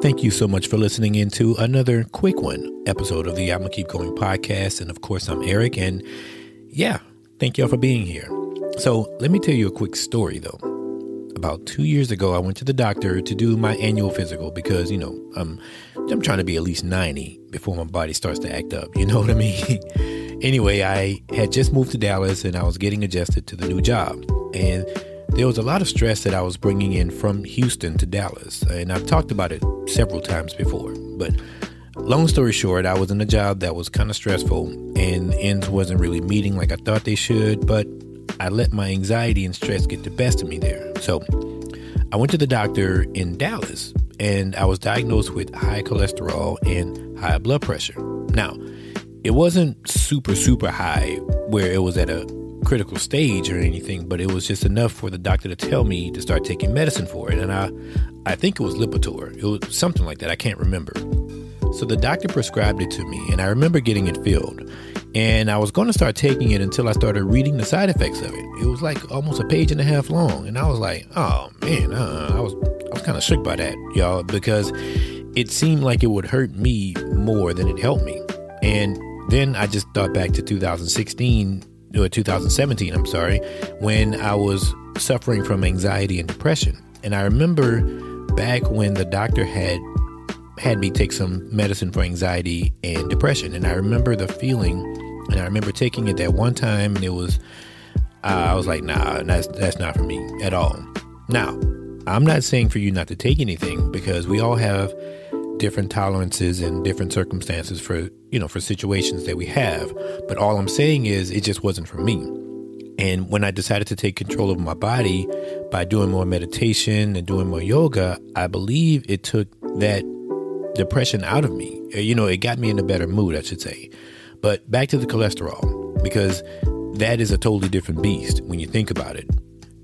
Thank you so much for listening into another quick one episode of the I'm Gonna Keep Going podcast. And of course, I'm Eric. And yeah, thank y'all for being here. So let me tell you a quick story though. About two years ago, I went to the doctor to do my annual physical because, you know, I'm, I'm trying to be at least 90 before my body starts to act up. You know what I mean? anyway, I had just moved to Dallas and I was getting adjusted to the new job. And there was a lot of stress that I was bringing in from Houston to Dallas, and I've talked about it several times before. But long story short, I was in a job that was kind of stressful, and ends wasn't really meeting like I thought they should. But I let my anxiety and stress get the best of me there. So I went to the doctor in Dallas, and I was diagnosed with high cholesterol and high blood pressure. Now, it wasn't super, super high where it was at a critical stage or anything, but it was just enough for the doctor to tell me to start taking medicine for it. And I, I think it was Lipitor. It was something like that. I can't remember. So the doctor prescribed it to me, and I remember getting it filled. And I was going to start taking it until I started reading the side effects of it. It was like almost a page and a half long, and I was like, "Oh man," uh, I was I was kind of shook by that, y'all, because it seemed like it would hurt me more than it helped me. And then I just thought back to 2016 or 2017, I'm sorry, when I was suffering from anxiety and depression. And I remember back when the doctor had had me take some medicine for anxiety and depression. And I remember the feeling, and I remember taking it that one time, and it was, uh, I was like, nah, that's, that's not for me at all. Now, I'm not saying for you not to take anything because we all have different tolerances and different circumstances for you know for situations that we have. But all i'm saying is it just wasn't for me. And when i decided to take control of my body by doing more meditation and doing more yoga i believe it took that depression out of me. Uh, you know it got me in a better mood i should say. But back to the cholesterol because that is a totally different beast when you think about it.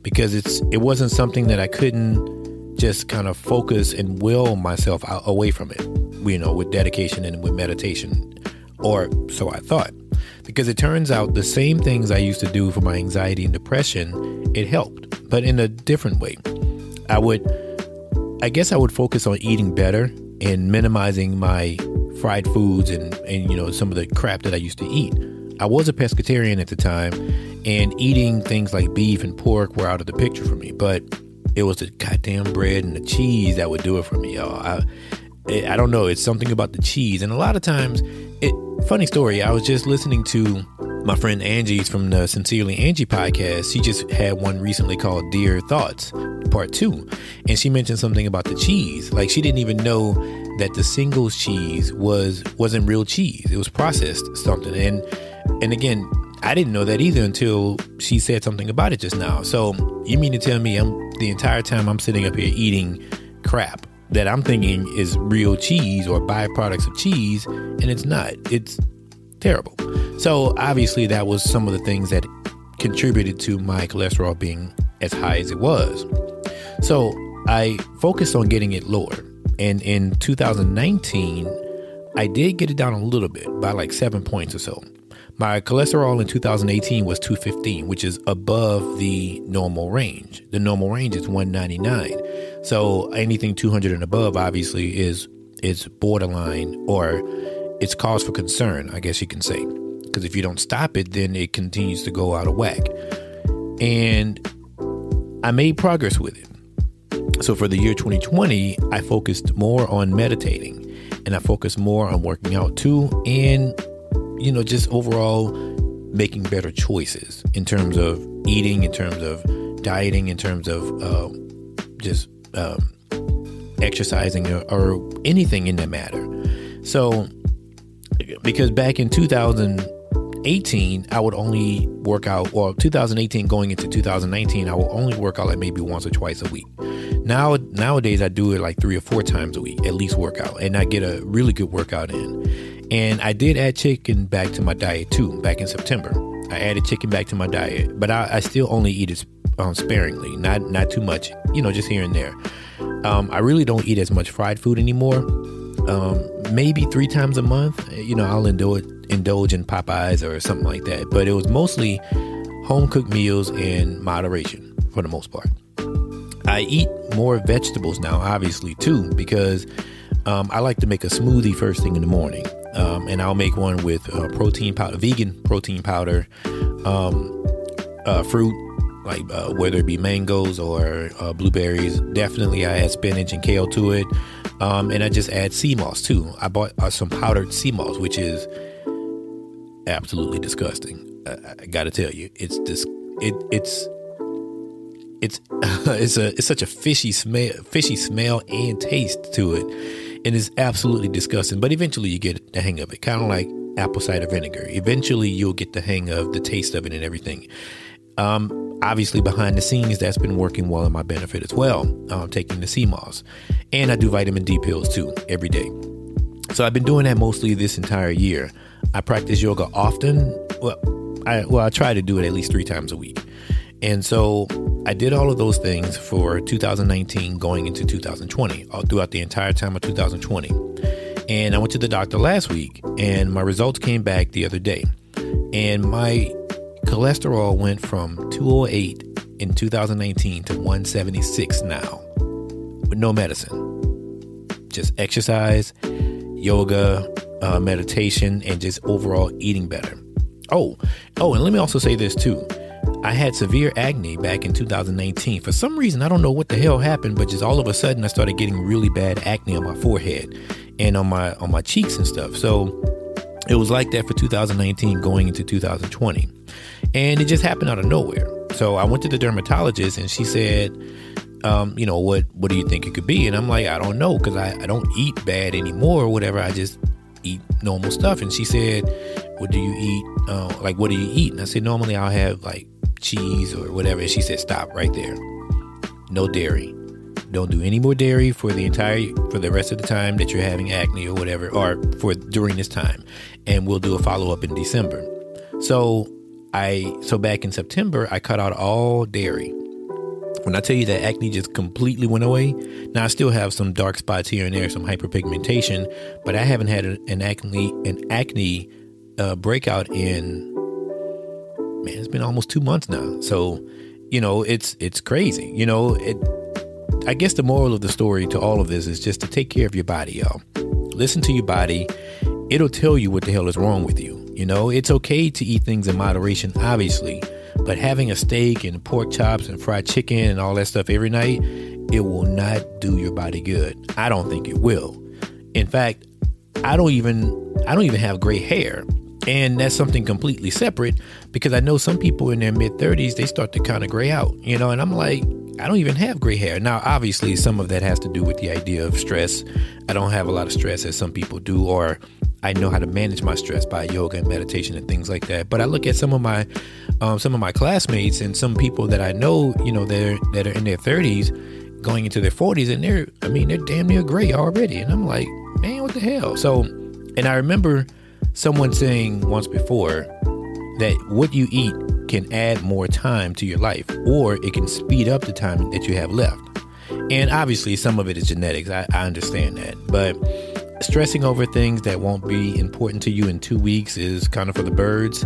Because it's it wasn't something that i couldn't just kind of focus and will myself away from it, you know, with dedication and with meditation. Or so I thought. Because it turns out the same things I used to do for my anxiety and depression, it helped, but in a different way. I would, I guess I would focus on eating better and minimizing my fried foods and, and you know, some of the crap that I used to eat. I was a pescatarian at the time, and eating things like beef and pork were out of the picture for me. But it was the goddamn bread and the cheese that would do it for me, y'all. I, I don't know. It's something about the cheese, and a lot of times, it. Funny story. I was just listening to my friend Angie's from the Sincerely Angie podcast. She just had one recently called Dear Thoughts Part Two, and she mentioned something about the cheese. Like she didn't even know that the singles cheese was wasn't real cheese. It was processed something, and and again, I didn't know that either until she said something about it just now. So you mean to tell me I'm the entire time I'm sitting up here eating crap that I'm thinking is real cheese or byproducts of cheese, and it's not. It's terrible. So obviously that was some of the things that contributed to my cholesterol being as high as it was. So I focused on getting it lower. And in 2019, I did get it down a little bit by like seven points or so. My cholesterol in 2018 was 215, which is above the normal range. The normal range is 199. So anything 200 and above obviously is is borderline or it's cause for concern, I guess you can say. Because if you don't stop it, then it continues to go out of whack. And I made progress with it. So for the year 2020, I focused more on meditating and I focused more on working out too and you know, just overall making better choices in terms of eating, in terms of dieting, in terms of uh, just um, exercising or, or anything in that matter. So, because back in 2018, I would only work out, or 2018 going into 2019, I will only work out like maybe once or twice a week. Now, nowadays, I do it like three or four times a week, at least workout, and I get a really good workout in. And I did add chicken back to my diet too, back in September. I added chicken back to my diet, but I, I still only eat it um, sparingly, not not too much, you know, just here and there. Um, I really don't eat as much fried food anymore. Um, maybe three times a month, you know, I'll indulge, indulge in Popeyes or something like that. But it was mostly home cooked meals in moderation for the most part. I eat more vegetables now, obviously, too, because Um, I like to make a smoothie first thing in the morning, um, and I'll make one with uh, protein powder, vegan protein powder, um, uh, fruit like uh, whether it be mangoes or uh, blueberries. Definitely, I add spinach and kale to it, um, and I just add sea moss too. I bought uh, some powdered sea moss, which is absolutely disgusting. I, I got to tell you, it's this. It it's it's it's a it's such a fishy smell, fishy smell and taste to it, and it's absolutely disgusting. But eventually, you get the hang of it, kind of like apple cider vinegar. Eventually, you'll get the hang of the taste of it and everything. Um, obviously, behind the scenes, that's been working well in my benefit as well. Um, taking the sea moss, and I do vitamin D pills too every day. So I've been doing that mostly this entire year. I practice yoga often. Well, I well I try to do it at least three times a week. And so I did all of those things for 2019 going into 2020, all throughout the entire time of 2020. And I went to the doctor last week and my results came back the other day. And my cholesterol went from 208 in 2019 to 176 now with no medicine. Just exercise, yoga, uh, meditation, and just overall eating better. Oh, oh, and let me also say this too. I had severe acne back in 2019. For some reason, I don't know what the hell happened, but just all of a sudden, I started getting really bad acne on my forehead and on my on my cheeks and stuff. So it was like that for 2019 going into 2020, and it just happened out of nowhere. So I went to the dermatologist, and she said, um, "You know what? What do you think it could be?" And I'm like, "I don't know because I, I don't eat bad anymore or whatever. I just eat normal stuff." And she said, "What do you eat? Uh, like what do you eat?" And I said, "Normally I'll have like." Cheese or whatever. And she said, stop right there. No dairy. Don't do any more dairy for the entire for the rest of the time that you're having acne or whatever, or for during this time. And we'll do a follow up in December. So I so back in September I cut out all dairy. When I tell you that acne just completely went away, now I still have some dark spots here and there, some hyperpigmentation, but I haven't had an acne an acne uh, breakout in man, it's been almost two months now. So, you know, it's it's crazy. You know, it. I guess the moral of the story to all of this is just to take care of your body, y'all. Listen to your body. It'll tell you what the hell is wrong with you. You know, it's okay to eat things in moderation, obviously, but having a steak and pork chops and fried chicken and all that stuff every night, it will not do your body good. I don't think it will. In fact, I don't even I don't even have gray hair. And that's something completely separate because I know some people in their mid 30s, they start to kind of gray out, you know, and I'm like, I don't even have gray hair. Now, obviously, some of that has to do with the idea of stress. I don't have a lot of stress as some people do, or I know how to manage my stress by yoga and meditation and things like that. But I look at some of my um, some of my classmates and some people that I know, you know, they're that are in their 30s, going into their 40s, and they're, I mean, they're damn near gray already. And I'm like, man, what the hell? So, and I remember someone saying once before that what you eat can add more time to your life or it can speed up the time that you have left. And obviously, some of it is genetics. I, I understand that. But stressing over things that won't be important to you in two weeks is kind of for the birds.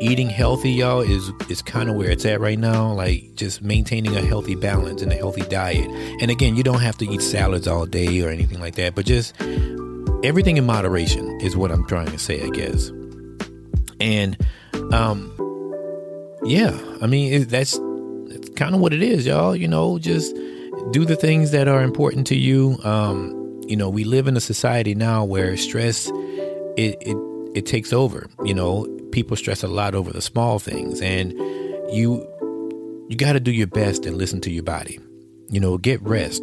Eating healthy, y'all, is is kind of where it's at right now. Like just maintaining a healthy balance and a healthy diet. And again, you don't have to eat salads all day or anything like that, but just everything in moderation is what I'm trying to say, I guess. And um, yeah, I mean it, that's that's kind of what it is, y'all. You know, just do the things that are important to you. Um, you know, we live in a society now where stress it it it takes over. You know, people stress a lot over the small things, and you you got to do your best and listen to your body. You know, get rest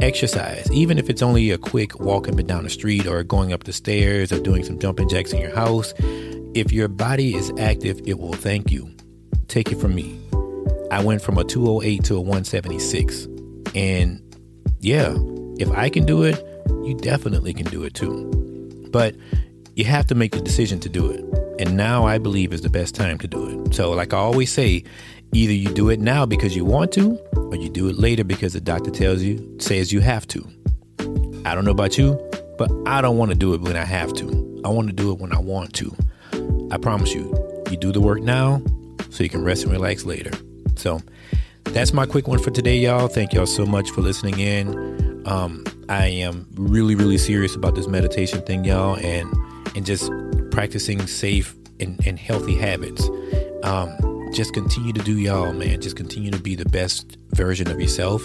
exercise, even if it's only a quick walk up and down the street or going up the stairs or doing some jumping jacks in your house. If your body is active, it will thank you. Take it from me. I went from a 208 to a 176. And yeah, if I can do it, you definitely can do it too. But you have to make the decision to do it. And now I believe is the best time to do it. So, like I always say, either you do it now because you want to, or you do it later because the doctor tells you, says you have to. I don't know about you, but I don't want to do it when I have to. I want to do it when I want to. I promise you, you do the work now so you can rest and relax later. So that's my quick one for today, y'all. Thank y'all so much for listening in. Um, I am really, really serious about this meditation thing, y'all, and and just practicing safe and, and healthy habits. Um, just continue to do y'all, man. Just continue to be the best version of yourself.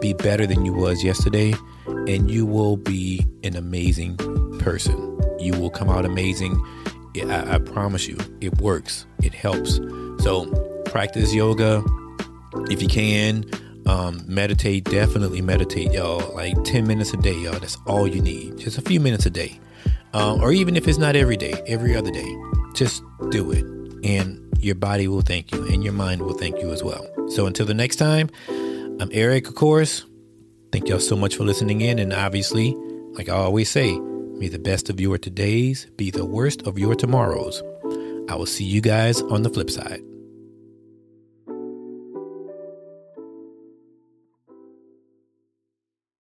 Be better than you was yesterday, and you will be an amazing person. You will come out amazing. I, I promise you, it works. It helps. So practice yoga if you can. Um, meditate, definitely meditate, y'all. Like 10 minutes a day, y'all. That's all you need. Just a few minutes a day. Um, or even if it's not every day, every other day, just do it. And your body will thank you and your mind will thank you as well. So until the next time, I'm Eric, of course. Thank y'all so much for listening in. And obviously, like I always say, may the best of your todays be the worst of your tomorrows. I will see you guys on the flip side.